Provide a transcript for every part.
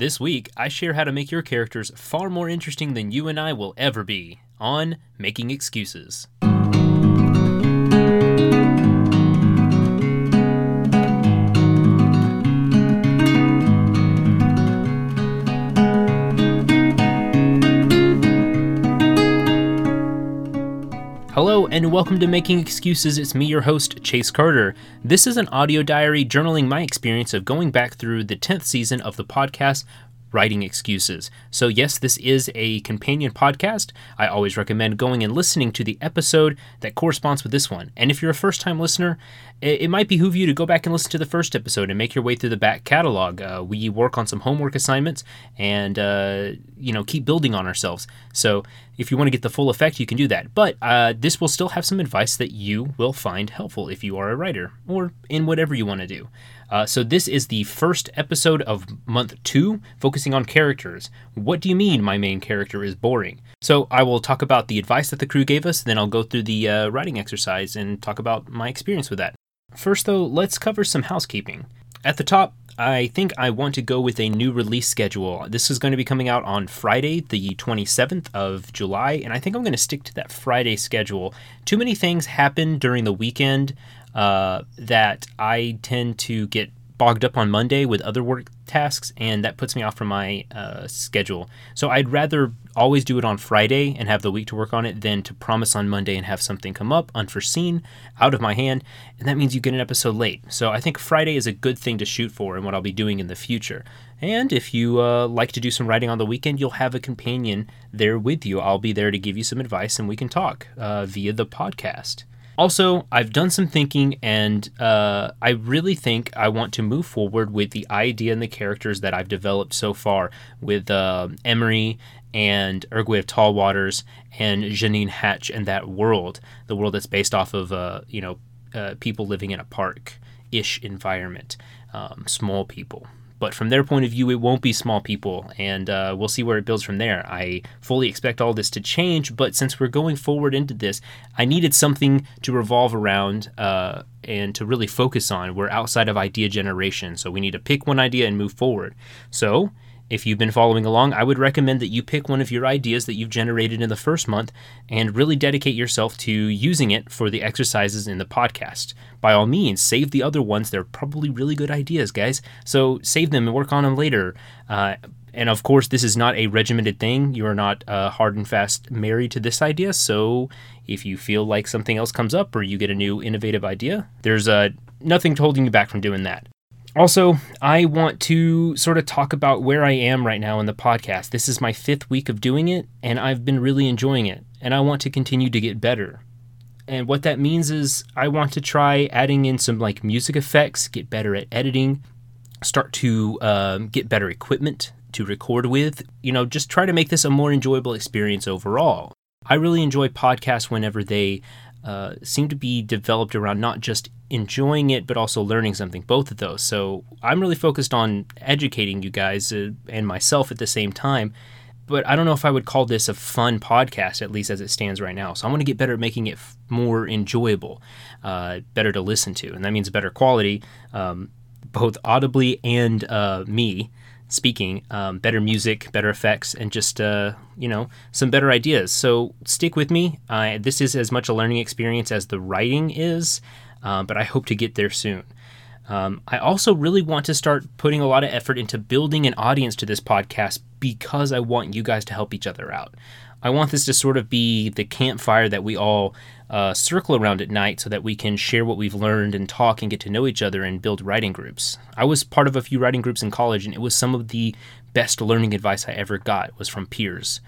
This week, I share how to make your characters far more interesting than you and I will ever be on Making Excuses. Welcome to Making Excuses. It's me, your host, Chase Carter. This is an audio diary journaling my experience of going back through the 10th season of the podcast writing excuses. So, yes, this is a companion podcast. I always recommend going and listening to the episode that corresponds with this one. And if you're a first time listener, it, might behoove you to go back and listen to the first episode and make your way through the back catalog. Uh, we work on some homework assignments and, uh, you know, keep building on ourselves. So, if you want to get the full effect, you can do that. But uh, this will still have some advice that you will find helpful if you are a writer or in whatever you want to do. Uh, so, this is the first episode of month two, focusing on characters. What do you mean my main character is boring? So, I will talk about the advice that the crew gave us, then I'll go through the uh, writing exercise and talk about my experience with that. First, though, let's cover some housekeeping. At the top, I think I want to go with a new release schedule. This is going to be coming out on Friday, the 27th of July, and I think I'm going to stick to that Friday schedule. Too many things happen during the weekend uh, that I tend to get bogged up on Monday with other work tasks, and that puts me off from my uh, schedule. So I'd rather always do it on Friday and have the week to work on it than to promise on Monday and have something come up unforeseen, out of my hand, and that means you get an episode late. So I think Friday is a good thing to shoot for and what I'll be doing in the future. And if you uh, like to do some writing on the weekend, you'll have a companion there with you. I'll be there to give you some advice and we can talk uh, via the podcast. Also, I've done some thinking, and uh, I really think I want to move forward with the idea and the characters that I've developed so far with uh, Emery and Ergwe of Tallwaters and Janine Hatch and that world, the world that's based off of uh, you know uh, people living in a park ish environment, um, small people. But from their point of view, it won't be small people, and uh, we'll see where it builds from there. I fully expect all this to change, but since we're going forward into this, I needed something to revolve around uh, and to really focus on. We're outside of idea generation, so we need to pick one idea and move forward. So, if you've been following along, I would recommend that you pick one of your ideas that you've generated in the first month and really dedicate yourself to using it for the exercises in the podcast. By all means, save the other ones. They're probably really good ideas, guys. So save them and work on them later. Uh, and of course, this is not a regimented thing. You are not uh, hard and fast married to this idea. So if you feel like something else comes up or you get a new innovative idea, there's uh, nothing holding you back from doing that. Also, I want to sort of talk about where I am right now in the podcast. This is my fifth week of doing it, and I've been really enjoying it, and I want to continue to get better. And what that means is I want to try adding in some like music effects, get better at editing, start to um, get better equipment to record with, you know, just try to make this a more enjoyable experience overall. I really enjoy podcasts whenever they uh, seem to be developed around not just enjoying it but also learning something both of those so i'm really focused on educating you guys uh, and myself at the same time but i don't know if i would call this a fun podcast at least as it stands right now so i want to get better at making it f- more enjoyable uh, better to listen to and that means better quality um, both audibly and uh, me speaking, um, better music, better effects, and just uh, you know some better ideas. So stick with me. Uh, this is as much a learning experience as the writing is um, but I hope to get there soon. Um, I also really want to start putting a lot of effort into building an audience to this podcast because I want you guys to help each other out. I want this to sort of be the campfire that we all uh, circle around at night so that we can share what we've learned and talk and get to know each other and build writing groups. I was part of a few writing groups in college, and it was some of the best learning advice I ever got was from peers.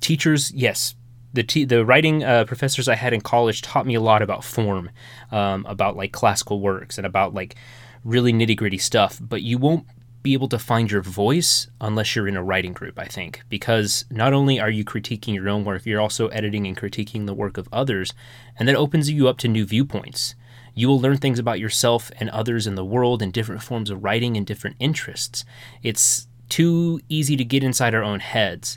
Teachers, yes, the t- the writing uh, professors I had in college taught me a lot about form, um, about like classical works and about like really nitty gritty stuff. But you won't be able to find your voice unless you're in a writing group. I think because not only are you critiquing your own work, you're also editing and critiquing the work of others, and that opens you up to new viewpoints. You will learn things about yourself and others in the world and different forms of writing and different interests. It's too easy to get inside our own heads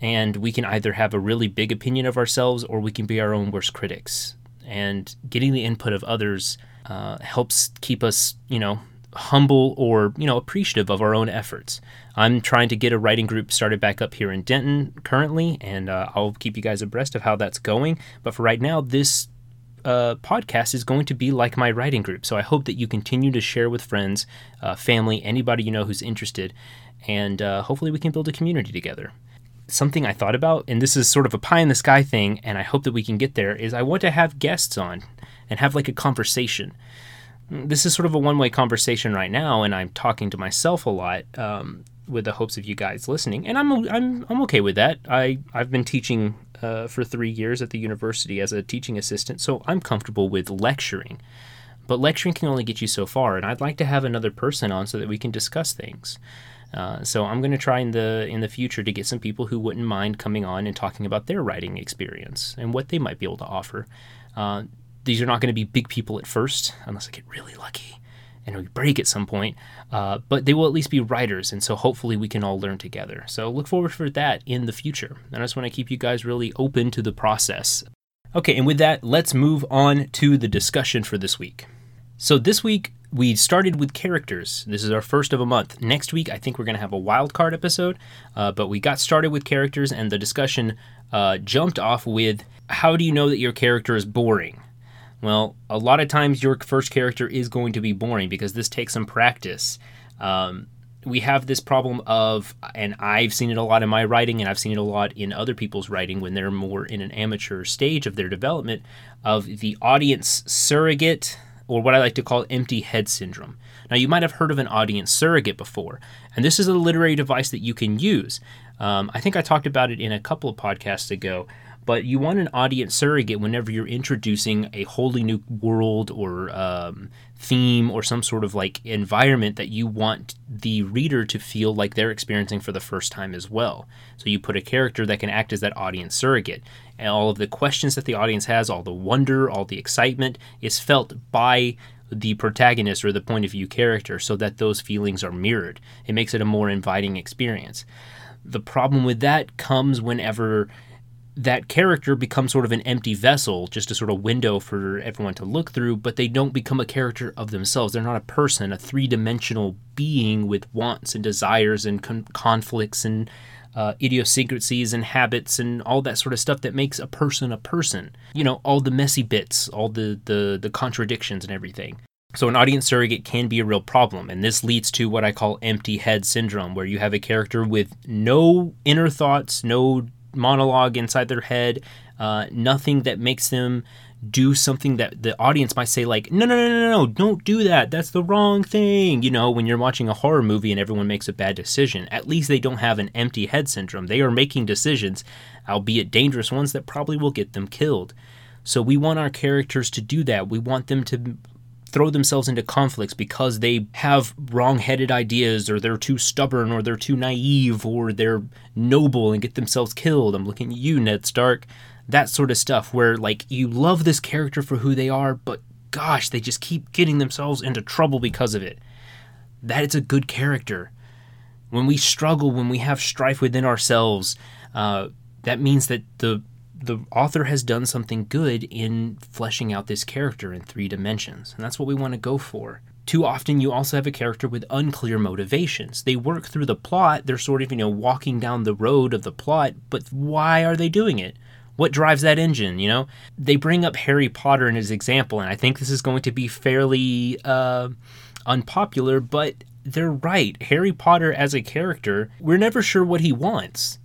and we can either have a really big opinion of ourselves or we can be our own worst critics. And getting the input of others uh, helps keep us, you know, humble or you know appreciative of our own efforts. I'm trying to get a writing group started back up here in Denton currently, and uh, I'll keep you guys abreast of how that's going. But for right now, this uh, podcast is going to be like my writing group. So I hope that you continue to share with friends, uh, family, anybody you know who's interested, and uh, hopefully we can build a community together. Something I thought about, and this is sort of a pie in the sky thing, and I hope that we can get there, is I want to have guests on and have like a conversation. This is sort of a one way conversation right now, and I'm talking to myself a lot. Um, with the hopes of you guys listening, and I'm I'm I'm okay with that. I I've been teaching uh, for three years at the university as a teaching assistant, so I'm comfortable with lecturing. But lecturing can only get you so far, and I'd like to have another person on so that we can discuss things. Uh, so I'm going to try in the in the future to get some people who wouldn't mind coming on and talking about their writing experience and what they might be able to offer. Uh, these are not going to be big people at first, unless I get really lucky and we break at some point. Uh, but they will at least be writers, and so hopefully we can all learn together. So look forward for that in the future. And I just want to keep you guys really open to the process. Okay, and with that, let's move on to the discussion for this week. So this week we started with characters. This is our first of a month. Next week, I think we're going to have a wild card episode, uh, but we got started with characters, and the discussion uh, jumped off with how do you know that your character is boring? Well, a lot of times your first character is going to be boring because this takes some practice. Um, we have this problem of, and I've seen it a lot in my writing, and I've seen it a lot in other people's writing when they're more in an amateur stage of their development, of the audience surrogate, or what I like to call empty head syndrome. Now, you might have heard of an audience surrogate before, and this is a literary device that you can use. Um, I think I talked about it in a couple of podcasts ago but you want an audience surrogate whenever you're introducing a wholly new world or um, theme or some sort of like environment that you want the reader to feel like they're experiencing for the first time as well. So you put a character that can act as that audience surrogate. And all of the questions that the audience has, all the wonder, all the excitement is felt by the protagonist or the point of view character so that those feelings are mirrored. It makes it a more inviting experience. The problem with that comes whenever that character becomes sort of an empty vessel, just a sort of window for everyone to look through, but they don't become a character of themselves. They're not a person, a three dimensional being with wants and desires and con- conflicts and uh, idiosyncrasies and habits and all that sort of stuff that makes a person a person. You know, all the messy bits, all the, the, the contradictions and everything. So, an audience surrogate can be a real problem, and this leads to what I call empty head syndrome, where you have a character with no inner thoughts, no monologue inside their head, uh, nothing that makes them do something that the audience might say like no no no no no don't do that. That's the wrong thing. You know when you're watching a horror movie and everyone makes a bad decision at least they don't have an empty head syndrome. They are making decisions albeit dangerous ones that probably will get them killed. So we want our characters to do that. We want them to throw themselves into conflicts because they have wrong-headed ideas or they're too stubborn or they're too naive or they're noble and get themselves killed. I'm looking at you, Ned Stark. That sort of stuff where like you love this character for who they are, but gosh, they just keep getting themselves into trouble because of it. That is a good character. When we struggle, when we have strife within ourselves, uh, that means that the the author has done something good in fleshing out this character in three dimensions, and that's what we want to go for. Too often, you also have a character with unclear motivations. They work through the plot, they're sort of, you know, walking down the road of the plot, but why are they doing it? What drives that engine, you know? They bring up Harry Potter in his example, and I think this is going to be fairly uh, unpopular, but they're right. Harry Potter as a character, we're never sure what he wants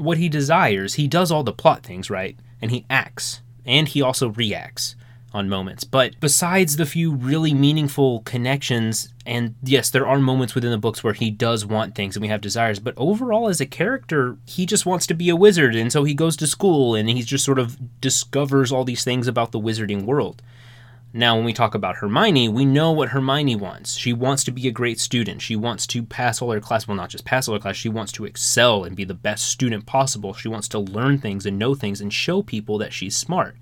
what he desires, he does all the plot things, right? And he acts. And he also reacts on moments. But besides the few really meaningful connections, and yes, there are moments within the books where he does want things and we have desires, but overall, as a character, he just wants to be a wizard. And so he goes to school and he just sort of discovers all these things about the wizarding world. Now, when we talk about Hermione, we know what Hermione wants. She wants to be a great student. She wants to pass all her class. Well, not just pass all her class, she wants to excel and be the best student possible. She wants to learn things and know things and show people that she's smart.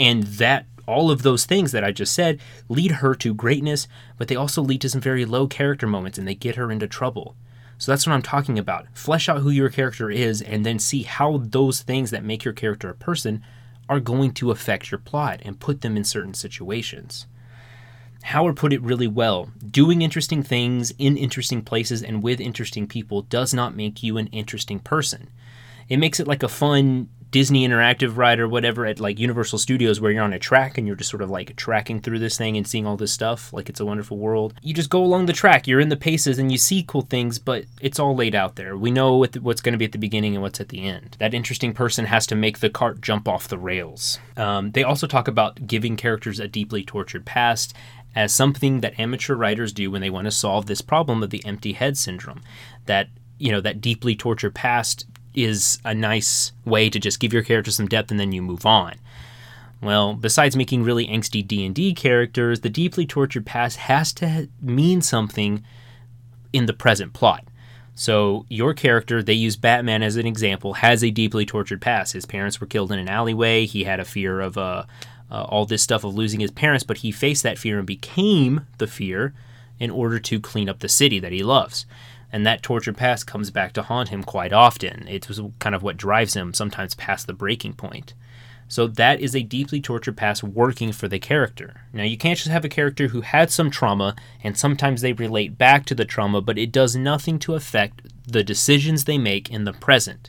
And that, all of those things that I just said, lead her to greatness, but they also lead to some very low character moments and they get her into trouble. So that's what I'm talking about. Flesh out who your character is and then see how those things that make your character a person are going to affect your plot and put them in certain situations. Howard put it really well. Doing interesting things in interesting places and with interesting people does not make you an interesting person. It makes it like a fun Disney interactive ride or whatever at like Universal Studios where you're on a track and you're just sort of like tracking through this thing and seeing all this stuff like it's a wonderful world. You just go along the track, you're in the paces and you see cool things, but it's all laid out there. We know what's going to be at the beginning and what's at the end. That interesting person has to make the cart jump off the rails. Um, they also talk about giving characters a deeply tortured past as something that amateur writers do when they want to solve this problem of the empty head syndrome. That you know that deeply tortured past is a nice way to just give your character some depth and then you move on. Well, besides making really angsty D&D characters, the deeply tortured past has to mean something in the present plot. So your character, they use Batman as an example, has a deeply tortured past. His parents were killed in an alleyway. He had a fear of uh, uh, all this stuff of losing his parents, but he faced that fear and became the fear in order to clean up the city that he loves and that tortured past comes back to haunt him quite often. It was kind of what drives him sometimes past the breaking point. So that is a deeply tortured past working for the character. Now you can't just have a character who had some trauma and sometimes they relate back to the trauma, but it does nothing to affect the decisions they make in the present.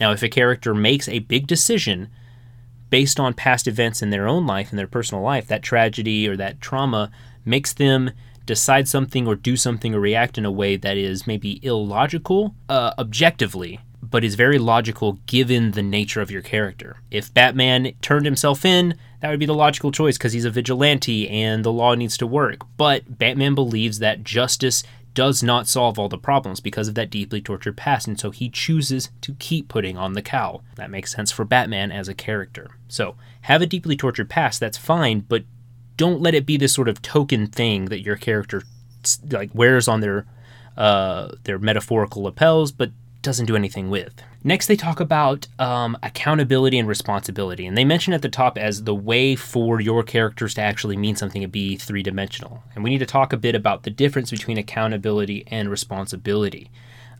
Now if a character makes a big decision based on past events in their own life in their personal life, that tragedy or that trauma makes them decide something or do something or react in a way that is maybe illogical uh, objectively, but is very logical given the nature of your character. If Batman turned himself in, that would be the logical choice because he's a vigilante and the law needs to work. But Batman believes that justice does not solve all the problems because of that deeply tortured past, and so he chooses to keep putting on the cowl. That makes sense for Batman as a character. So, have a deeply tortured past, that's fine, but don't let it be this sort of token thing that your character like wears on their uh, their metaphorical lapels, but doesn't do anything with. Next, they talk about um, accountability and responsibility, and they mention at the top as the way for your characters to actually mean something to be three dimensional. And we need to talk a bit about the difference between accountability and responsibility.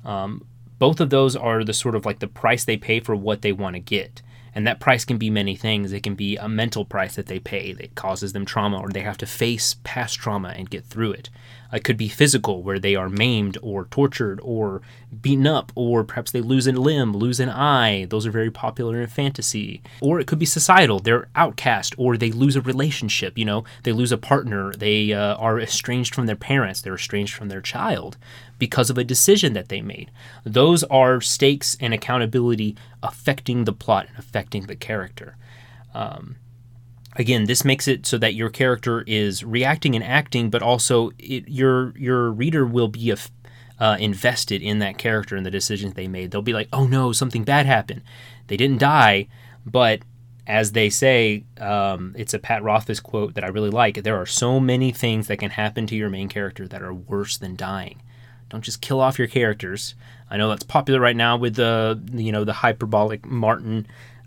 Um, both of those are the sort of like the price they pay for what they want to get. And that price can be many things. It can be a mental price that they pay that causes them trauma, or they have to face past trauma and get through it. It could be physical, where they are maimed or tortured or beaten up, or perhaps they lose a limb, lose an eye. Those are very popular in fantasy. Or it could be societal. They're outcast, or they lose a relationship. You know, they lose a partner. They uh, are estranged from their parents. They're estranged from their child because of a decision that they made. Those are stakes and accountability affecting the plot and affecting the character. Um, again, this makes it so that your character is reacting and acting, but also it, your your reader will be uh, invested in that character and the decisions they made. They'll be like, "Oh no, something bad happened. They didn't die, but." As they say, um, it's a Pat Rothfuss quote that I really like. There are so many things that can happen to your main character that are worse than dying. Don't just kill off your characters. I know that's popular right now with the you know the hyperbolic Martin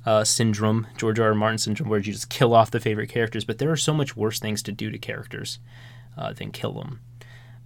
uh, syndrome, George R. R. Martin syndrome, where you just kill off the favorite characters. But there are so much worse things to do to characters uh, than kill them.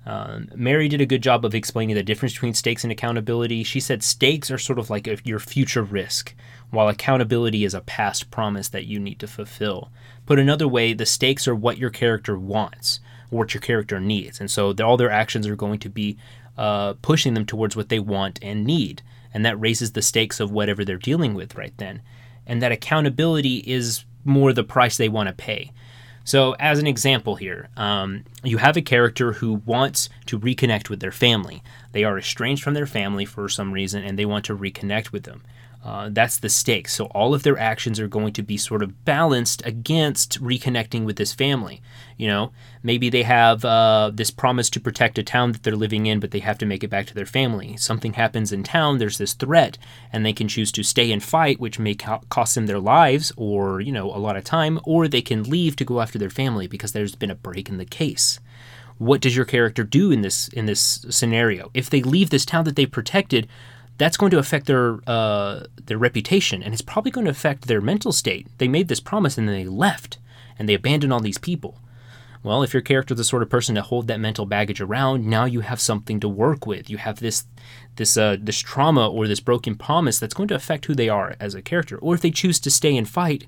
Um, Mary did a good job of explaining the difference between stakes and accountability. She said stakes are sort of like a, your future risk, while accountability is a past promise that you need to fulfill. Put another way, the stakes are what your character wants, or what your character needs. And so all their actions are going to be uh, pushing them towards what they want and need. And that raises the stakes of whatever they're dealing with right then. And that accountability is more the price they want to pay. So, as an example here, um, you have a character who wants to reconnect with their family. They are estranged from their family for some reason and they want to reconnect with them. Uh, that's the stake. So all of their actions are going to be sort of balanced against reconnecting with this family. You know, maybe they have uh, this promise to protect a town that they're living in, but they have to make it back to their family. Something happens in town, there's this threat, and they can choose to stay and fight, which may co- cost them their lives or, you know, a lot of time, or they can leave to go after their family because there's been a break in the case what does your character do in this in this scenario if they leave this town that they protected that's going to affect their uh, their reputation, and it's probably going to affect their mental state. They made this promise and then they left, and they abandoned all these people. Well, if your character is the sort of person to hold that mental baggage around, now you have something to work with. You have this this uh, this trauma or this broken promise that's going to affect who they are as a character. Or if they choose to stay and fight,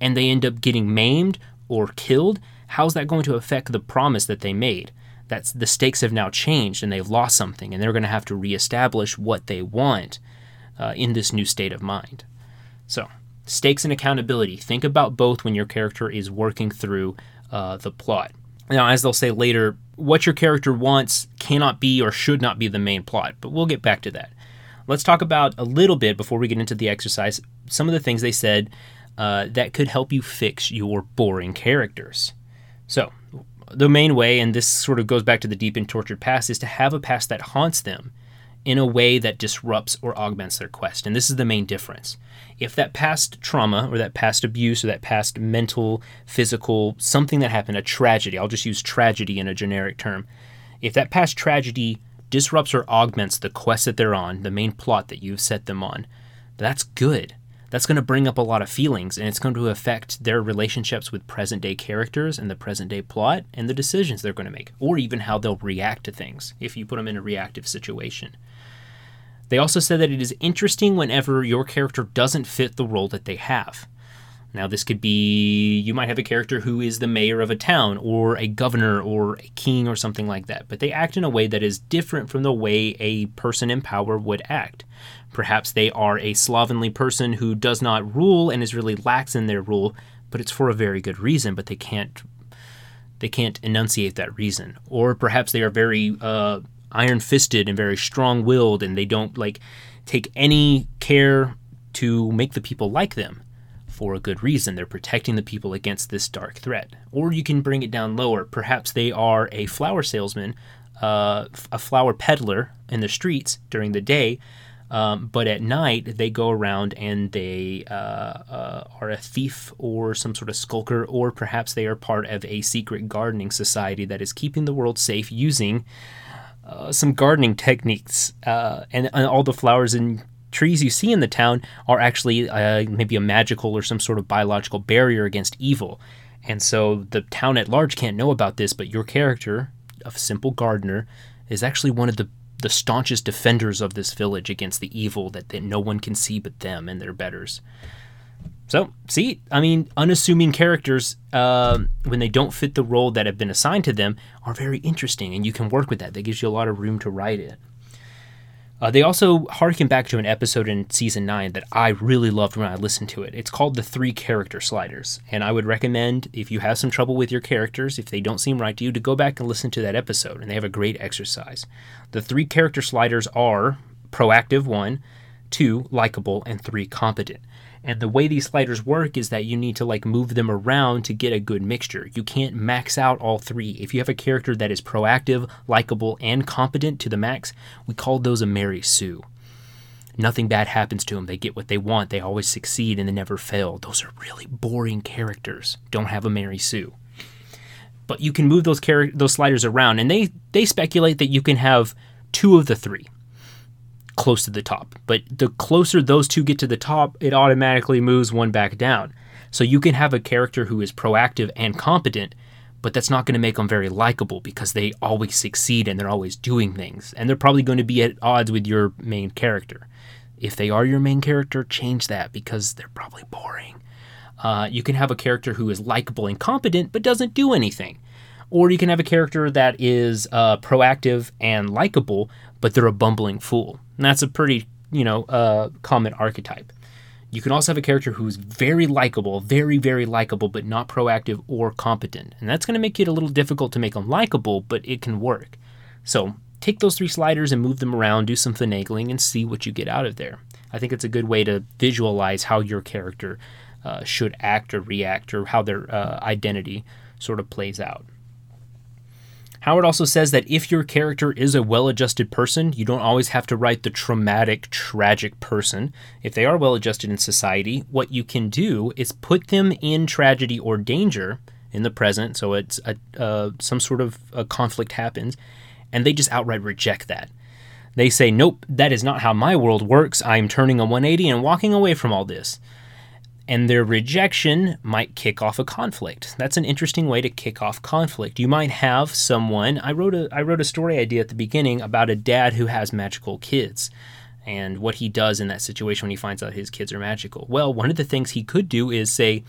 and they end up getting maimed or killed, how's that going to affect the promise that they made? That's the stakes have now changed and they've lost something, and they're going to have to reestablish what they want uh, in this new state of mind. So, stakes and accountability. Think about both when your character is working through uh, the plot. Now, as they'll say later, what your character wants cannot be or should not be the main plot, but we'll get back to that. Let's talk about a little bit before we get into the exercise some of the things they said uh, that could help you fix your boring characters. So, the main way, and this sort of goes back to the deep and tortured past, is to have a past that haunts them in a way that disrupts or augments their quest. And this is the main difference. If that past trauma or that past abuse or that past mental, physical, something that happened, a tragedy, I'll just use tragedy in a generic term, if that past tragedy disrupts or augments the quest that they're on, the main plot that you've set them on, that's good. That's going to bring up a lot of feelings and it's going to affect their relationships with present day characters and the present day plot and the decisions they're going to make, or even how they'll react to things if you put them in a reactive situation. They also said that it is interesting whenever your character doesn't fit the role that they have. Now, this could be you might have a character who is the mayor of a town, or a governor, or a king, or something like that, but they act in a way that is different from the way a person in power would act. Perhaps they are a slovenly person who does not rule and is really lax in their rule, but it's for a very good reason, but they can't they can't enunciate that reason. Or perhaps they are very uh, iron fisted and very strong willed and they don't like take any care to make the people like them for a good reason. They're protecting the people against this dark threat. Or you can bring it down lower. Perhaps they are a flower salesman, uh, a flower peddler in the streets during the day, um, but at night they go around and they uh, uh, are a thief or some sort of skulker, or perhaps they are part of a secret gardening society that is keeping the world safe using uh, some gardening techniques, uh, and, and, all the flowers and trees you see in the town are actually uh, maybe a magical or some sort of biological barrier against evil. And so the town at large can't know about this, but your character, a simple gardener, is actually one of the, the staunchest defenders of this village against the evil that, that no one can see but them and their betters. So, see, I mean, unassuming characters, uh, when they don't fit the role that have been assigned to them, are very interesting, and you can work with that. That gives you a lot of room to write it. Uh, they also harken back to an episode in season 9 that I really loved when I listened to it. It's called the Three Character Sliders. And I would recommend, if you have some trouble with your characters, if they don't seem right to you, to go back and listen to that episode. And they have a great exercise. The three character sliders are proactive, one, two, likable, and three, competent. And the way these sliders work is that you need to like move them around to get a good mixture. You can't max out all three. If you have a character that is proactive, likable, and competent to the max, we call those a Mary Sue. Nothing bad happens to them. They get what they want. They always succeed and they never fail. Those are really boring characters. Don't have a Mary Sue. But you can move those char- those sliders around, and they they speculate that you can have two of the three close to the top. But the closer those two get to the top, it automatically moves one back down. So you can have a character who is proactive and competent, but that's not going to make them very likable because they always succeed and they're always doing things. And they're probably going to be at odds with your main character. If they are your main character, change that because they're probably boring. Uh, you can have a character who is likable and competent but doesn't do anything. Or you can have a character that is uh, proactive and likable, but they're a bumbling fool. And that's a pretty, you know, uh, common archetype. You can also have a character who's very likable, very, very likable, but not proactive or competent. And that's going to make it a little difficult to make them likable, but it can work. So take those three sliders and move them around, do some finagling, and see what you get out of there. I think it's a good way to visualize how your character uh, should act or react or how their uh, identity sort of plays out. Howard also says that if your character is a well adjusted person, you don't always have to write the traumatic, tragic person. If they are well adjusted in society, what you can do is put them in tragedy or danger in the present, so it's a, uh, some sort of conflict happens, and they just outright reject that. They say, Nope, that is not how my world works. I am turning a 180 and walking away from all this and their rejection might kick off a conflict. That's an interesting way to kick off conflict. You might have someone. I wrote a I wrote a story idea at the beginning about a dad who has magical kids and what he does in that situation when he finds out his kids are magical. Well, one of the things he could do is say,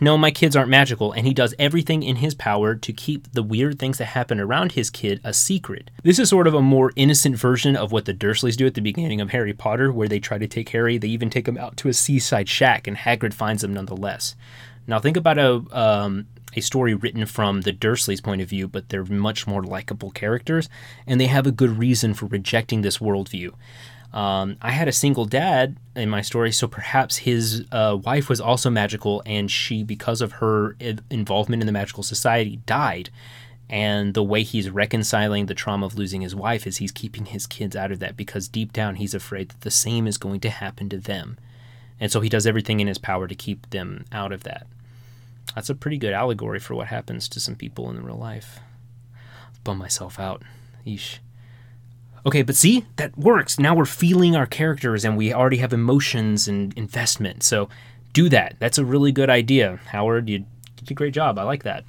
no, my kids aren't magical, and he does everything in his power to keep the weird things that happen around his kid a secret. This is sort of a more innocent version of what the Dursleys do at the beginning of Harry Potter, where they try to take Harry. They even take him out to a seaside shack, and Hagrid finds him nonetheless. Now, think about a um, a story written from the Dursleys' point of view, but they're much more likable characters, and they have a good reason for rejecting this worldview. Um, I had a single dad in my story, so perhaps his uh, wife was also magical, and she, because of her involvement in the magical society, died. And the way he's reconciling the trauma of losing his wife is he's keeping his kids out of that because deep down he's afraid that the same is going to happen to them. And so he does everything in his power to keep them out of that. That's a pretty good allegory for what happens to some people in real life. Bum myself out. Yeesh. Okay, but see, that works. Now we're feeling our characters and we already have emotions and investment. So do that. That's a really good idea. Howard, you did a great job. I like that.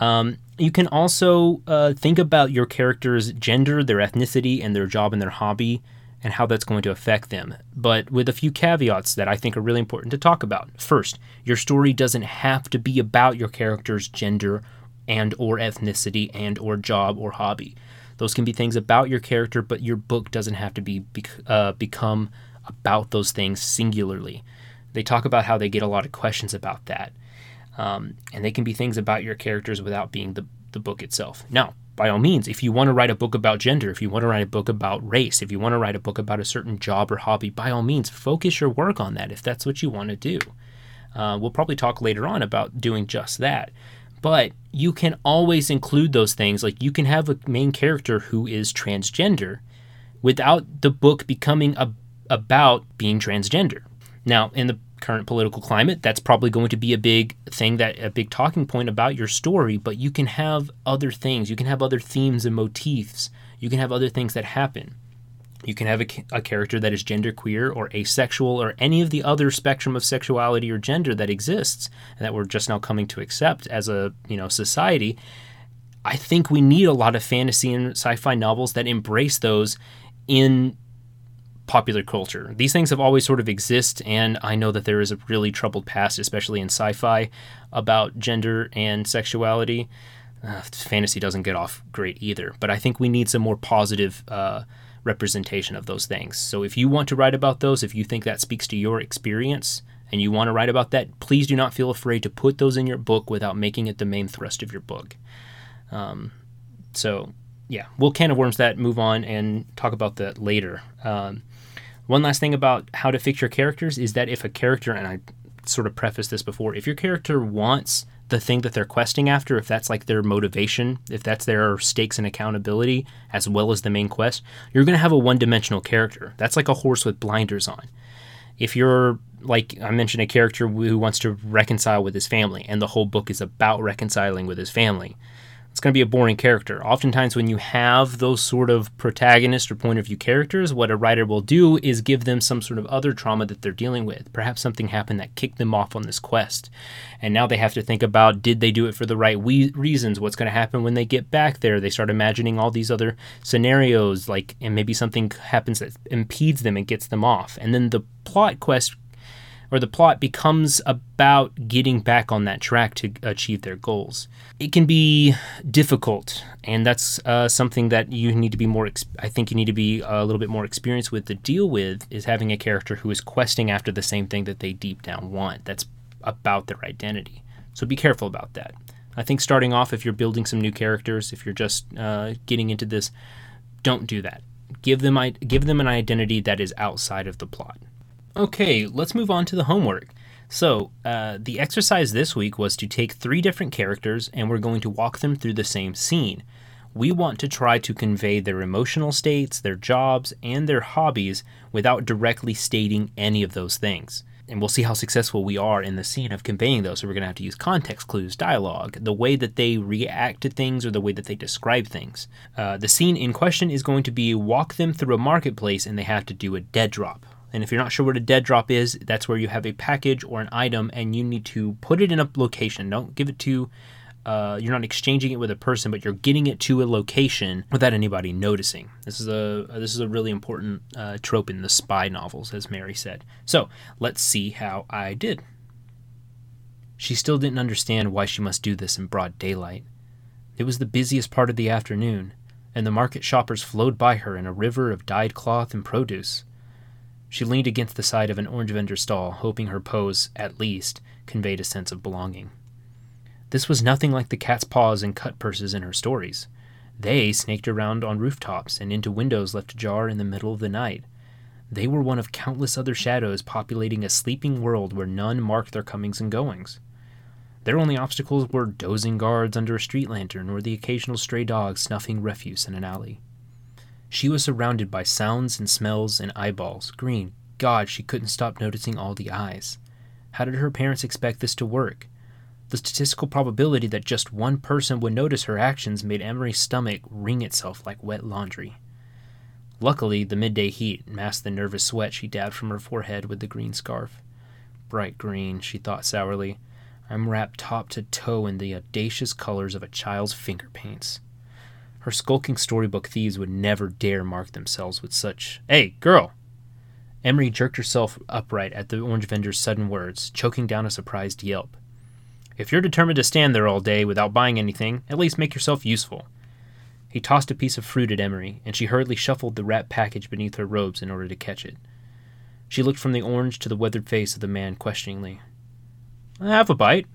Um, you can also uh, think about your character's gender, their ethnicity, and their job and their hobby, and how that's going to affect them. But with a few caveats that I think are really important to talk about. First, your story doesn't have to be about your character's gender and or ethnicity and or job or hobby. Those can be things about your character, but your book doesn't have to be uh, become about those things singularly. They talk about how they get a lot of questions about that, um, and they can be things about your characters without being the the book itself. Now, by all means, if you want to write a book about gender, if you want to write a book about race, if you want to write a book about a certain job or hobby, by all means, focus your work on that if that's what you want to do. Uh, we'll probably talk later on about doing just that. But you can always include those things. Like you can have a main character who is transgender without the book becoming a, about being transgender. Now, in the current political climate, that's probably going to be a big thing that a big talking point about your story, but you can have other things. You can have other themes and motifs. You can have other things that happen. You can have a, a, character that is genderqueer or asexual or any of the other spectrum of sexuality or gender that exists and that we're just now coming to accept as a you know society. I think we need a lot of fantasy and sci-fi novels that embrace those in popular culture. These things have always sort of exist, and I know that there is a really troubled past, especially in sci-fi, about gender and sexuality. Uh, fantasy doesn't get off great either, but I think we need some more positive. Uh, representation of those things. So if you want to write about those, if you think that speaks to your experience and you want to write about that, please do not feel afraid to put those in your book without making it the main thrust of your book. Um, so yeah, we'll can of worms that, move on, and talk about that later. Um, one last thing about how to fix your characters is that if a character, and I sort of prefaced this before, if your character wants the thing that they're questing after, if that's like their motivation, if that's their stakes and accountability, as well as the main quest, you're going to have a one dimensional character. That's like a horse with blinders on. If you're, like I mentioned, a character who wants to reconcile with his family, and the whole book is about reconciling with his family, it's going to be a boring character. Oftentimes, when you have those sort of protagonist or point of view characters, what a writer will do is give them some sort of other trauma that they're dealing with. Perhaps something happened that kicked them off on this quest. And now they have to think about did they do it for the right we- reasons? What's going to happen when they get back there? They start imagining all these other scenarios, like, and maybe something happens that impedes them and gets them off. And then the plot quest or the plot becomes about getting back on that track to achieve their goals. It can be difficult, and that's uh, something that you need to be more. I think you need to be a little bit more experienced with to deal with is having a character who is questing after the same thing that they deep down want. That's about their identity. So be careful about that. I think starting off, if you're building some new characters, if you're just uh, getting into this, don't do that. Give them give them an identity that is outside of the plot. Okay, let's move on to the homework. So, uh, the exercise this week was to take three different characters and we're going to walk them through the same scene. We want to try to convey their emotional states, their jobs, and their hobbies without directly stating any of those things. And we'll see how successful we are in the scene of conveying those. So, we're going to have to use context clues, dialogue, the way that they react to things, or the way that they describe things. Uh, the scene in question is going to be walk them through a marketplace and they have to do a dead drop. And if you're not sure what a dead drop is, that's where you have a package or an item and you need to put it in a location. Don't give it to, uh, you're not exchanging it with a person, but you're getting it to a location without anybody noticing. This is a this is a really important uh, trope in the spy novels, as Mary said. So let's see how I did. She still didn't understand why she must do this in broad daylight. It was the busiest part of the afternoon, and the market shoppers flowed by her in a river of dyed cloth and produce. She leaned against the side of an orange vendor's stall, hoping her pose, at least, conveyed a sense of belonging. This was nothing like the cat's paws and cut purses in her stories. They snaked around on rooftops and into windows left ajar in the middle of the night. They were one of countless other shadows populating a sleeping world where none marked their comings and goings. Their only obstacles were dozing guards under a street lantern or the occasional stray dog snuffing refuse in an alley. She was surrounded by sounds and smells and eyeballs. Green, God, she couldn't stop noticing all the eyes. How did her parents expect this to work? The statistical probability that just one person would notice her actions made Emery's stomach wring itself like wet laundry. Luckily, the midday heat masked the nervous sweat she dabbed from her forehead with the green scarf. Bright green, she thought sourly. I'm wrapped top to toe in the audacious colors of a child's finger paints. Her skulking storybook thieves would never dare mark themselves with such. Hey, girl! Emery jerked herself upright at the orange vendor's sudden words, choking down a surprised yelp. If you're determined to stand there all day without buying anything, at least make yourself useful. He tossed a piece of fruit at Emery, and she hurriedly shuffled the wrapped package beneath her robes in order to catch it. She looked from the orange to the weathered face of the man questioningly. Have a bite.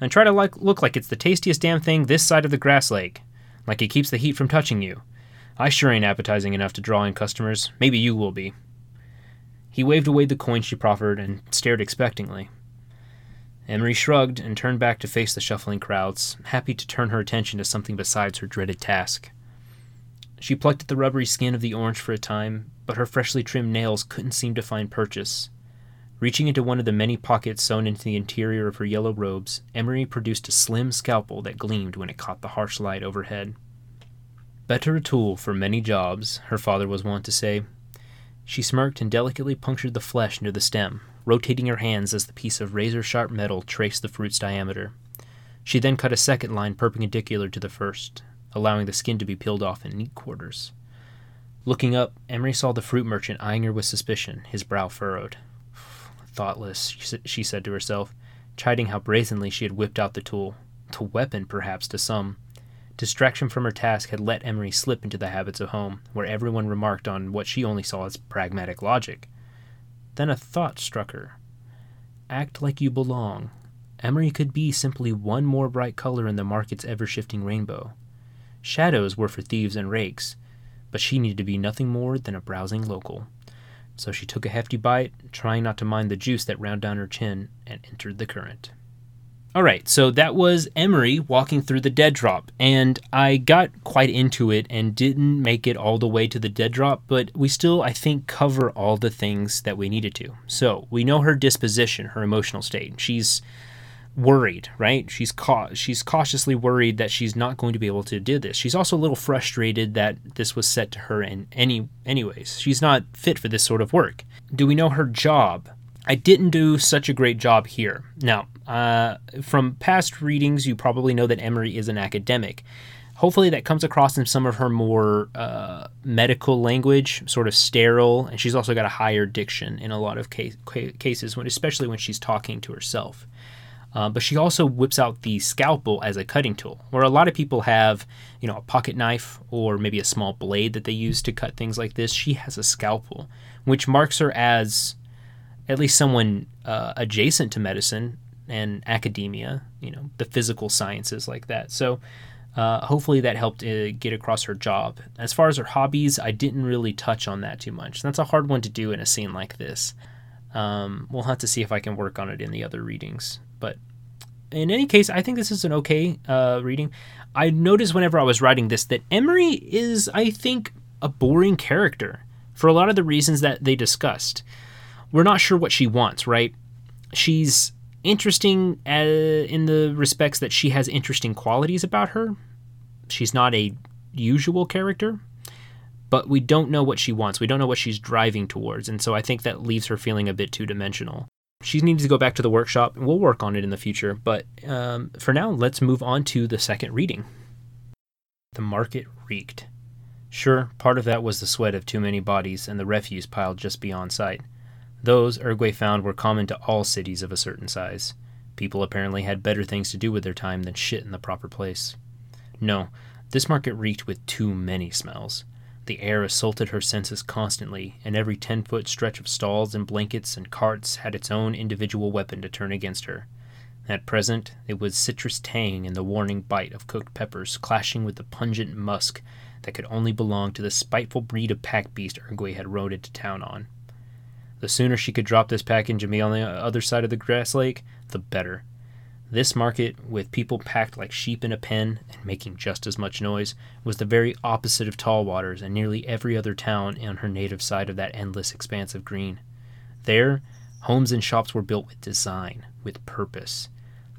And try to like, look like it's the tastiest damn thing this side of the grass lake. Like it keeps the heat from touching you. I sure ain't appetizing enough to draw in customers. Maybe you will be. He waved away the coin she proffered and stared expectantly. Emery shrugged and turned back to face the shuffling crowds, happy to turn her attention to something besides her dreaded task. She plucked at the rubbery skin of the orange for a time, but her freshly trimmed nails couldn't seem to find purchase. Reaching into one of the many pockets sewn into the interior of her yellow robes, Emery produced a slim scalpel that gleamed when it caught the harsh light overhead. Better a tool for many jobs, her father was wont to say. She smirked and delicately punctured the flesh near the stem, rotating her hands as the piece of razor sharp metal traced the fruit's diameter. She then cut a second line perpendicular to the first, allowing the skin to be peeled off in neat quarters. Looking up, Emery saw the fruit merchant eyeing her with suspicion, his brow furrowed. Thoughtless, she said to herself, chiding how brazenly she had whipped out the tool. The weapon, perhaps, to some. Distraction from her task had let Emery slip into the habits of home, where everyone remarked on what she only saw as pragmatic logic. Then a thought struck her. Act like you belong. Emery could be simply one more bright color in the market's ever shifting rainbow. Shadows were for thieves and rakes, but she needed to be nothing more than a browsing local so she took a hefty bite, trying not to mind the juice that ran down her chin, and entered the current. All right, so that was Emery walking through the dead drop, and I got quite into it and didn't make it all the way to the dead drop, but we still, I think, cover all the things that we needed to. So we know her disposition, her emotional state. She's worried, right? She's ca- she's cautiously worried that she's not going to be able to do this. She's also a little frustrated that this was set to her in any anyways. She's not fit for this sort of work. Do we know her job? I didn't do such a great job here. Now, uh, from past readings, you probably know that Emery is an academic. Hopefully, that comes across in some of her more uh, medical language, sort of sterile, and she's also got a higher diction in a lot of case, cases, when, especially when she's talking to herself. Uh, but she also whips out the scalpel as a cutting tool, where a lot of people have, you know, a pocket knife or maybe a small blade that they use to cut things like this. She has a scalpel, which marks her as at least someone uh, adjacent to medicine and academia, you know, the physical sciences like that. So uh, hopefully that helped uh, get across her job. As far as her hobbies, I didn't really touch on that too much. That's a hard one to do in a scene like this. Um, we'll have to see if I can work on it in the other readings. But in any case, I think this is an okay uh, reading. I noticed whenever I was writing this that Emery is, I think, a boring character for a lot of the reasons that they discussed. We're not sure what she wants, right? She's interesting uh, in the respects that she has interesting qualities about her. She's not a usual character, but we don't know what she wants. We don't know what she's driving towards. And so I think that leaves her feeling a bit two dimensional. She needs to go back to the workshop, and we'll work on it in the future. But um, for now, let's move on to the second reading. The market reeked. Sure, part of that was the sweat of too many bodies and the refuse piled just beyond sight. Those, Urgue found, were common to all cities of a certain size. People apparently had better things to do with their time than shit in the proper place. No, this market reeked with too many smells. The air assaulted her senses constantly, and every ten foot stretch of stalls and blankets and carts had its own individual weapon to turn against her. At present, it was citrus tang and the warning bite of cooked peppers clashing with the pungent musk that could only belong to the spiteful breed of pack beast Urgway had rode into town on. The sooner she could drop this package and be on the other side of the grass lake, the better. This market, with people packed like sheep in a pen and making just as much noise, was the very opposite of Tallwaters and nearly every other town on her native side of that endless expanse of green. There, homes and shops were built with design, with purpose.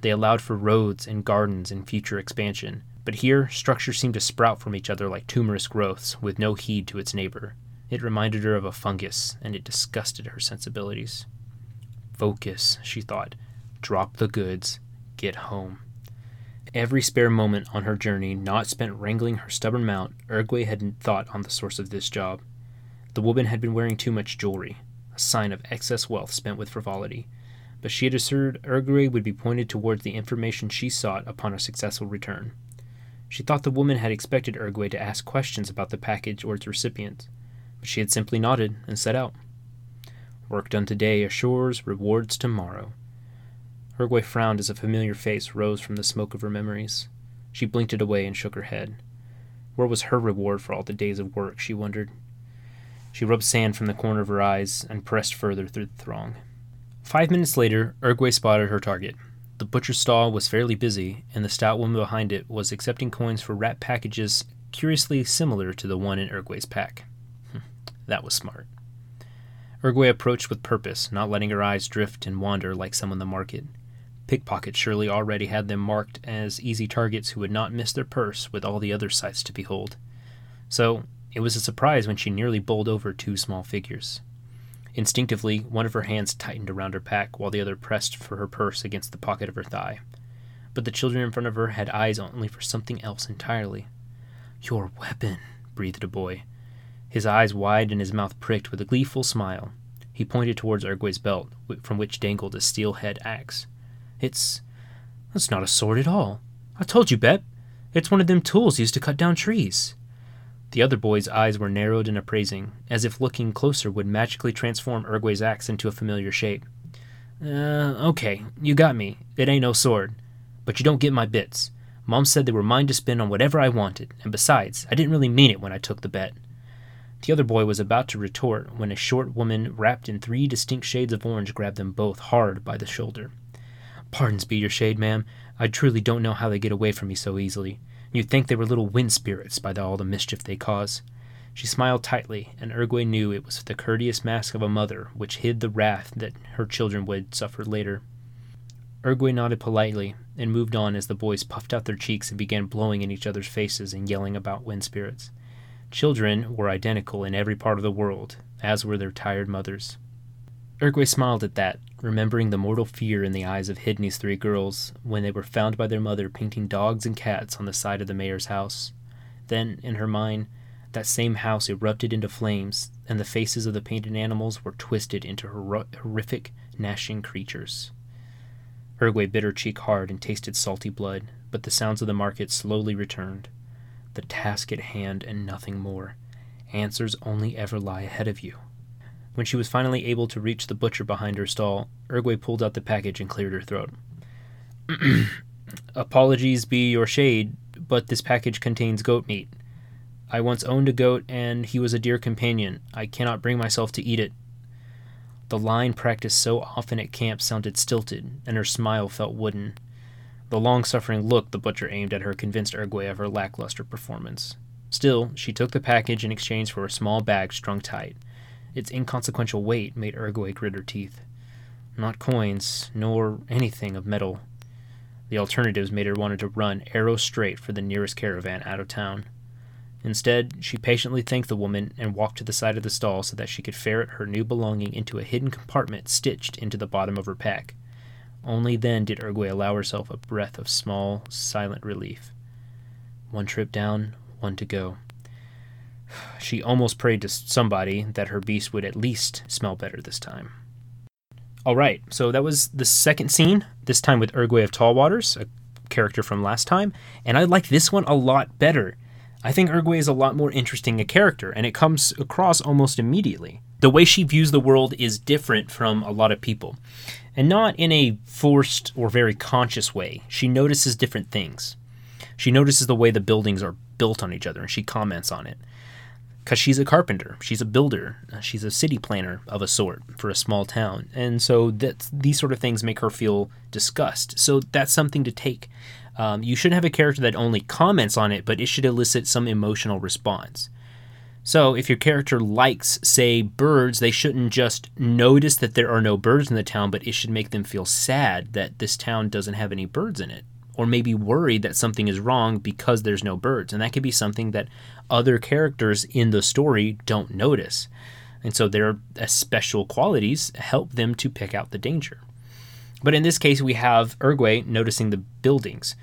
They allowed for roads and gardens and future expansion, but here structures seemed to sprout from each other like tumorous growths, with no heed to its neighbor. It reminded her of a fungus, and it disgusted her sensibilities. Focus, she thought. Drop the goods get home. Every spare moment on her journey not spent wrangling her stubborn mount, Urgway had thought on the source of this job. The woman had been wearing too much jewelry, a sign of excess wealth spent with frivolity, but she had assured Urgway would be pointed towards the information she sought upon a successful return. She thought the woman had expected Urgway to ask questions about the package or its recipient, but she had simply nodded and set out. Work done today assures rewards tomorrow. Urgway frowned as a familiar face rose from the smoke of her memories. She blinked it away and shook her head. Where was her reward for all the days of work, she wondered. She rubbed sand from the corner of her eyes and pressed further through the throng. Five minutes later, Urgway spotted her target. The butcher's stall was fairly busy, and the stout woman behind it was accepting coins for wrapped packages curiously similar to the one in Urgway's pack. Hmm, that was smart. Urgway approached with purpose, not letting her eyes drift and wander like some in the market. Pickpockets surely already had them marked as easy targets who would not miss their purse with all the other sights to behold. So it was a surprise when she nearly bowled over two small figures. Instinctively, one of her hands tightened around her pack while the other pressed for her purse against the pocket of her thigh. But the children in front of her had eyes only for something else entirely. Your weapon, breathed a boy. His eyes wide and his mouth pricked with a gleeful smile. He pointed towards Urgway's belt, from which dangled a steel head axe. It's. That's not a sword at all. I told you, Bep. It's one of them tools used to cut down trees. The other boy's eyes were narrowed and appraising, as if looking closer would magically transform Urgway's axe into a familiar shape. Uh, okay, you got me. It ain't no sword. But you don't get my bits. Mom said they were mine to spend on whatever I wanted, and besides, I didn't really mean it when I took the bet. The other boy was about to retort when a short woman wrapped in three distinct shades of orange grabbed them both hard by the shoulder. Pardons be your shade, ma'am. I truly don't know how they get away from me so easily. You'd think they were little wind spirits by the, all the mischief they cause. She smiled tightly, and Urgway knew it was the courteous mask of a mother which hid the wrath that her children would suffer later. Urgway nodded politely and moved on as the boys puffed out their cheeks and began blowing in each other's faces and yelling about wind spirits. Children were identical in every part of the world, as were their tired mothers. Urgway smiled at that, remembering the mortal fear in the eyes of Hidney's three girls when they were found by their mother painting dogs and cats on the side of the mayor's house. Then, in her mind, that same house erupted into flames, and the faces of the painted animals were twisted into hor- horrific, gnashing creatures. Urgway bit her cheek hard and tasted salty blood, but the sounds of the market slowly returned. The task at hand and nothing more. Answers only ever lie ahead of you. When she was finally able to reach the butcher behind her stall, Urgway pulled out the package and cleared her throat. Apologies be your shade, but this package contains goat meat. I once owned a goat, and he was a dear companion. I cannot bring myself to eat it. The line practiced so often at camp sounded stilted, and her smile felt wooden. The long suffering look the butcher aimed at her convinced Urgway of her lackluster performance. Still, she took the package in exchange for a small bag strung tight. Its inconsequential weight made Urgway grit her teeth. Not coins, nor anything of metal. The alternatives made her want to run arrow straight for the nearest caravan out of town. Instead, she patiently thanked the woman and walked to the side of the stall so that she could ferret her new belonging into a hidden compartment stitched into the bottom of her pack. Only then did Urgway allow herself a breath of small, silent relief. One trip down, one to go. She almost prayed to somebody that her beast would at least smell better this time. All right, so that was the second scene, this time with Urgway of Tallwaters, a character from last time, and I like this one a lot better. I think Urgway is a lot more interesting a character, and it comes across almost immediately. The way she views the world is different from a lot of people, and not in a forced or very conscious way. She notices different things. She notices the way the buildings are built on each other, and she comments on it because she's a carpenter, she's a builder, uh, she's a city planner of a sort for a small town, and so that these sort of things make her feel disgust. So that's something to take. Um, you shouldn't have a character that only comments on it, but it should elicit some emotional response. So, if your character likes, say, birds, they shouldn't just notice that there are no birds in the town, but it should make them feel sad that this town doesn't have any birds in it or maybe worried that something is wrong because there's no birds. And that could be something that other characters in the story don't notice. And so their uh, special qualities help them to pick out the danger. But in this case, we have Urgway noticing the buildings.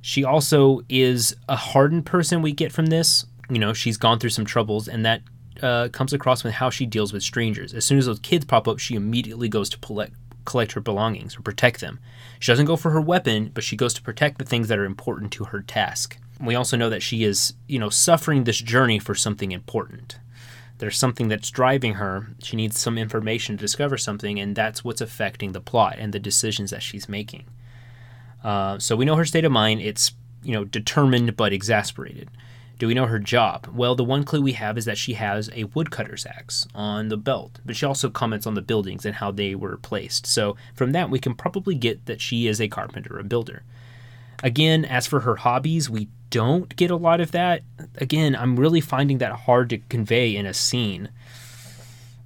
She also is a hardened person we get from this. You know, she's gone through some troubles, and that uh, comes across with how she deals with strangers. As soon as those kids pop up, she immediately goes to collect, collect her belongings or protect them. She doesn't go for her weapon, but she goes to protect the things that are important to her task. We also know that she is, you know, suffering this journey for something important. There's something that's driving her. She needs some information to discover something, and that's what's affecting the plot and the decisions that she's making. Uh, so we know her state of mind. It's, you know, determined but exasperated. Do we know her job? Well, the one clue we have is that she has a woodcutter's axe on the belt, but she also comments on the buildings and how they were placed. So, from that, we can probably get that she is a carpenter, a builder. Again, as for her hobbies, we don't get a lot of that. Again, I'm really finding that hard to convey in a scene.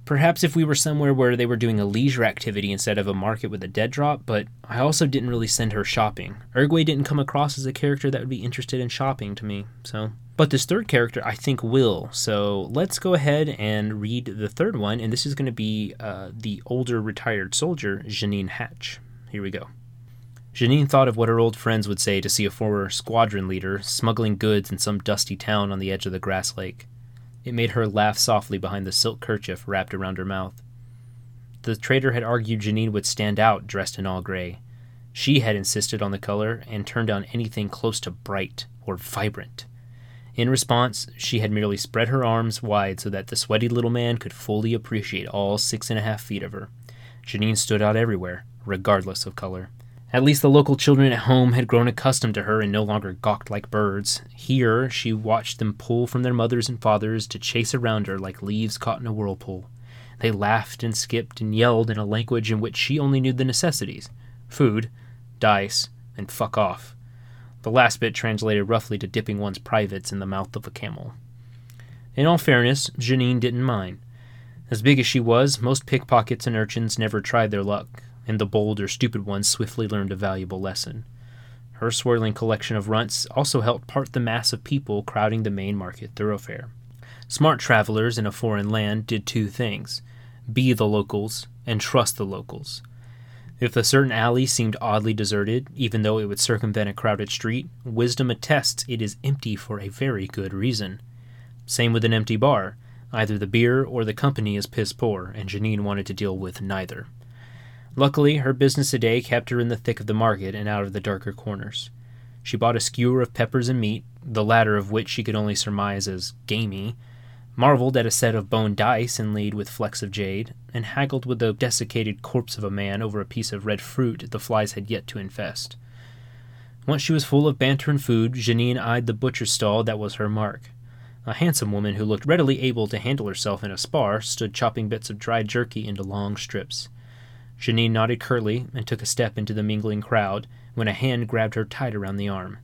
Perhaps if we were somewhere where they were doing a leisure activity instead of a market with a dead drop, but I also didn't really send her shopping. Urgway didn't come across as a character that would be interested in shopping to me, so but this third character, I think, will. So let's go ahead and read the third one, and this is going to be uh, the older retired soldier, Janine Hatch. Here we go. Janine thought of what her old friends would say to see a former squadron leader smuggling goods in some dusty town on the edge of the grass lake. It made her laugh softly behind the silk kerchief wrapped around her mouth. The trader had argued Janine would stand out dressed in all gray. She had insisted on the color and turned down anything close to bright or vibrant. In response, she had merely spread her arms wide so that the sweaty little man could fully appreciate all six and a half feet of her. Janine stood out everywhere, regardless of color. At least the local children at home had grown accustomed to her and no longer gawked like birds. Here, she watched them pull from their mothers and fathers to chase around her like leaves caught in a whirlpool. They laughed and skipped and yelled in a language in which she only knew the necessities food, dice, and fuck off. The last bit translated roughly to dipping one's privates in the mouth of a camel. In all fairness, Janine didn't mind. As big as she was, most pickpockets and urchins never tried their luck, and the bold or stupid ones swiftly learned a valuable lesson. Her swirling collection of runts also helped part the mass of people crowding the main market thoroughfare. Smart travelers in a foreign land did two things be the locals and trust the locals. If a certain alley seemed oddly deserted, even though it would circumvent a crowded street, wisdom attests it is empty for a very good reason. Same with an empty bar. Either the beer or the company is piss poor, and Janine wanted to deal with neither. Luckily, her business a day kept her in the thick of the market and out of the darker corners. She bought a skewer of peppers and meat, the latter of which she could only surmise as gamey, marveled at a set of bone dice inlaid with flecks of jade, and haggled with the desiccated corpse of a man over a piece of red fruit the flies had yet to infest. Once she was full of banter and food, Janine eyed the butcher's stall that was her mark. A handsome woman who looked readily able to handle herself in a spar stood chopping bits of dried jerky into long strips. Janine nodded curtly and took a step into the mingling crowd when a hand grabbed her tight around the arm.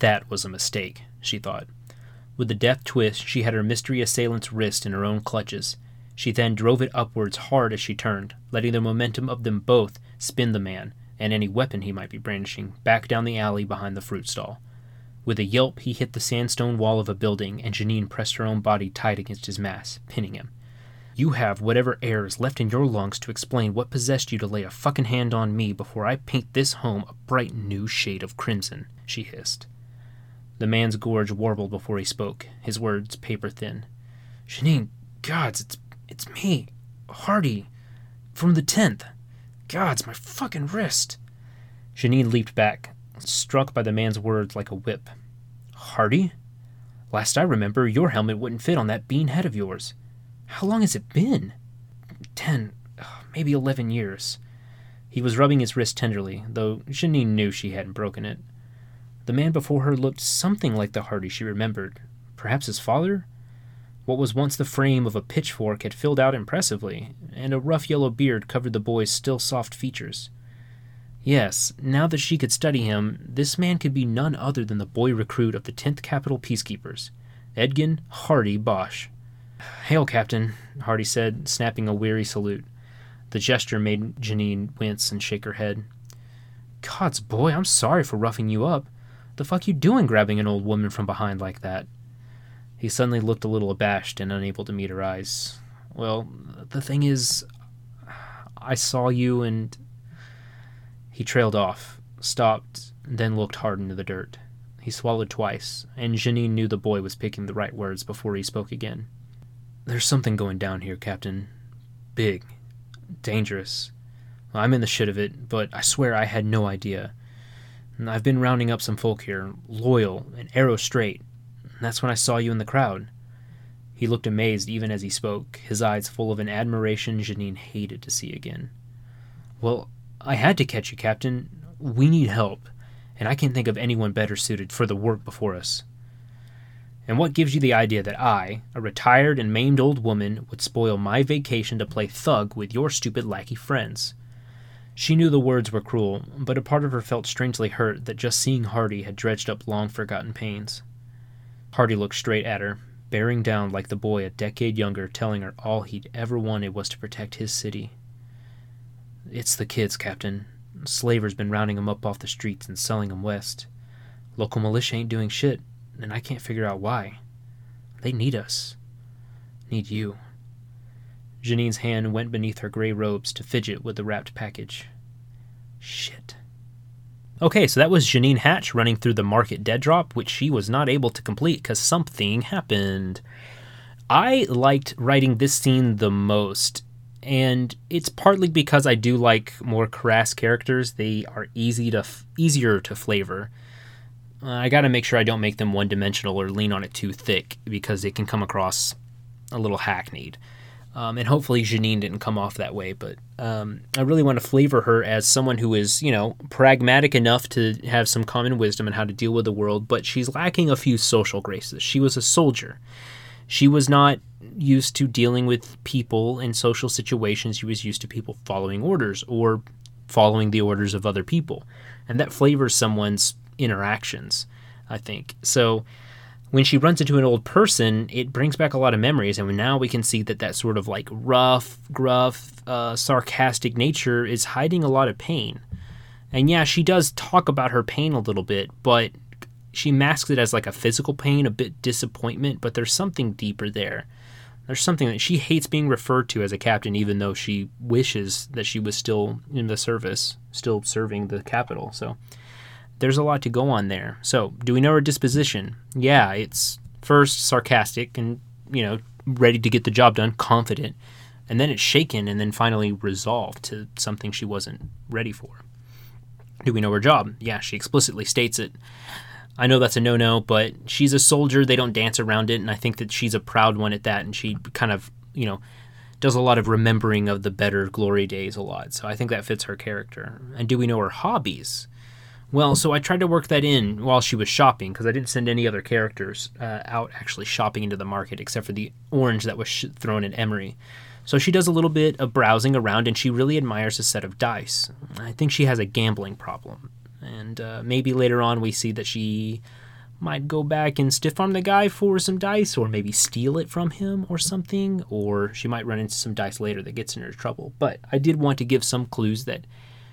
That was a mistake, she thought. With a deft twist, she had her mystery assailant's wrist in her own clutches. She then drove it upwards hard as she turned, letting the momentum of them both spin the man, and any weapon he might be brandishing, back down the alley behind the fruit stall. With a yelp, he hit the sandstone wall of a building, and Janine pressed her own body tight against his mass, pinning him. You have whatever air is left in your lungs to explain what possessed you to lay a fucking hand on me before I paint this home a bright new shade of crimson, she hissed. The man's gorge warbled before he spoke, his words paper thin. Janine, gods, it's it's me, Hardy, from the tenth. Gods, my fucking wrist! Janine leaped back, struck by the man's words like a whip. Hardy? Last I remember, your helmet wouldn't fit on that bean head of yours. How long has it been? Ten, maybe eleven years. He was rubbing his wrist tenderly, though Janine knew she hadn't broken it. The man before her looked something like the Hardy she remembered. Perhaps his father? What was once the frame of a pitchfork had filled out impressively, and a rough yellow beard covered the boy's still soft features. Yes, now that she could study him, this man could be none other than the boy recruit of the 10th Capital Peacekeepers, Edgin Hardy Bosch. Hail, Captain, Hardy said, snapping a weary salute. The gesture made Janine wince and shake her head. God's boy, I'm sorry for roughing you up. The fuck you doing grabbing an old woman from behind like that? He suddenly looked a little abashed and unable to meet her eyes. Well, the thing is, I saw you and he trailed off, stopped, then looked hard into the dirt. He swallowed twice, and Janine knew the boy was picking the right words before he spoke again. There's something going down here, Captain. Big. Dangerous. Well, I'm in the shit of it, but I swear I had no idea. I've been rounding up some folk here, loyal and arrow straight. That's when I saw you in the crowd. He looked amazed even as he spoke, his eyes full of an admiration Janine hated to see again. Well, I had to catch you, Captain. We need help, and I can't think of anyone better suited for the work before us. And what gives you the idea that I, a retired and maimed old woman, would spoil my vacation to play thug with your stupid lackey friends? She knew the words were cruel, but a part of her felt strangely hurt that just seeing Hardy had dredged up long forgotten pains. Hardy looked straight at her, bearing down like the boy a decade younger, telling her all he'd ever wanted was to protect his city. It's the kids, Captain. Slavers been rounding 'em up off the streets and selling 'em west. Local militia ain't doing shit, and I can't figure out why. They need us. Need you. Janine's hand went beneath her gray robes to fidget with the wrapped package. Shit. Okay, so that was Janine Hatch running through the market dead drop, which she was not able to complete because something happened. I liked writing this scene the most and it's partly because I do like more crass characters. They are easy to f- easier to flavor. Uh, I got to make sure I don't make them one dimensional or lean on it too thick because it can come across a little hackneyed. Um, and hopefully Janine didn't come off that way, but um, I really want to flavor her as someone who is, you know, pragmatic enough to have some common wisdom and how to deal with the world, but she's lacking a few social graces. She was a soldier. She was not used to dealing with people in social situations. She was used to people following orders or following the orders of other people. And that flavors someone's interactions, I think. So when she runs into an old person, it brings back a lot of memories. And now we can see that that sort of like rough, gruff, uh, sarcastic nature is hiding a lot of pain. And yeah, she does talk about her pain a little bit, but she masks it as like a physical pain, a bit disappointment, but there's something deeper there. There's something that she hates being referred to as a captain, even though she wishes that she was still in the service, still serving the capital. So there's a lot to go on there. So, do we know her disposition? Yeah, it's first sarcastic and, you know, ready to get the job done, confident. And then it's shaken and then finally resolved to something she wasn't ready for. Do we know her job? Yeah, she explicitly states it. I know that's a no no, but she's a soldier. They don't dance around it. And I think that she's a proud one at that. And she kind of, you know, does a lot of remembering of the better glory days a lot. So I think that fits her character. And do we know her hobbies? Well, so I tried to work that in while she was shopping because I didn't send any other characters uh, out actually shopping into the market except for the orange that was sh- thrown at Emery. So she does a little bit of browsing around and she really admires a set of dice. I think she has a gambling problem. And uh, maybe later on we see that she might go back and stiff arm the guy for some dice, or maybe steal it from him or something, or she might run into some dice later that gets in her trouble. But I did want to give some clues that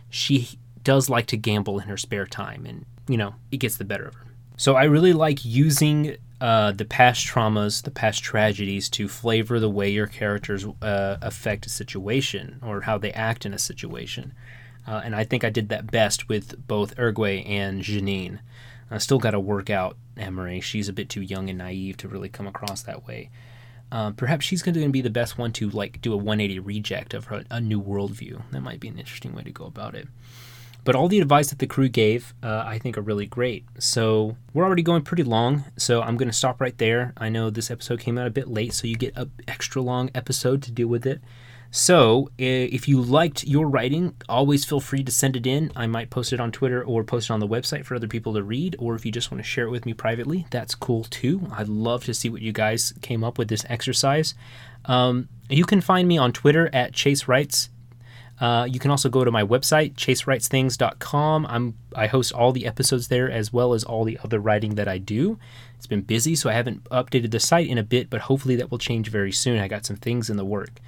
she does like to gamble in her spare time, and you know, it gets the better of her. So I really like using uh, the past traumas, the past tragedies to flavor the way your characters uh, affect a situation or how they act in a situation. Uh, and I think I did that best with both Urgway and Janine. I still got to work out Emery. She's a bit too young and naive to really come across that way. uh, perhaps she's going to be the best one to like do a 180 reject of her, a new worldview. That might be an interesting way to go about it. But all the advice that the crew gave, uh, I think, are really great. So we're already going pretty long, so I'm going to stop right there. I know this episode came out a bit late, so you get an extra long episode to deal with it. So, if you liked your writing, always feel free to send it in. I might post it on Twitter or post it on the website for other people to read. Or if you just want to share it with me privately, that's cool too. I'd love to see what you guys came up with this exercise. Um, you can find me on Twitter at Chase Writes. Uh, you can also go to my website, chasewritesthings.com. I'm I host all the episodes there as well as all the other writing that I do. It's been busy, so I haven't updated the site in a bit, but hopefully that will change very soon. I got some things in the work.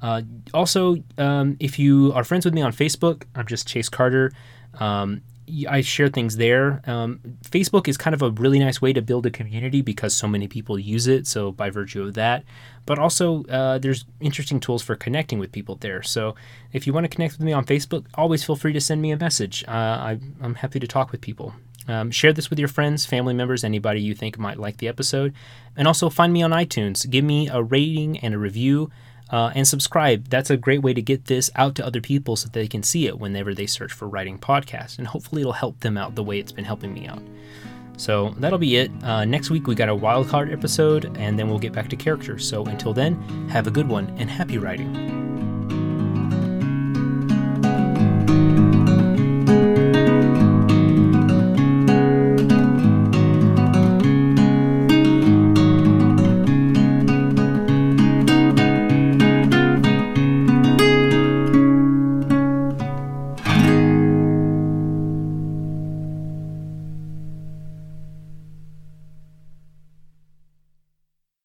Uh, also, um, if you are friends with me on Facebook, I'm just Chase Carter. Um, I share things there. Um, Facebook is kind of a really nice way to build a community because so many people use it. So, by virtue of that, but also uh, there's interesting tools for connecting with people there. So, if you want to connect with me on Facebook, always feel free to send me a message. Uh, I, am happy to talk with people. Um, share this with your friends, family members, anybody you think might like the episode. And also find me on iTunes. Give me a rating and a review uh, and subscribe. That's a great way to get this out to other people so they can see it whenever they search for writing podcasts. And hopefully, it'll help them out the way it's been helping me out. So that'll be it. Uh, next week, we got a wildcard episode, and then we'll get back to characters. So until then, have a good one and happy writing.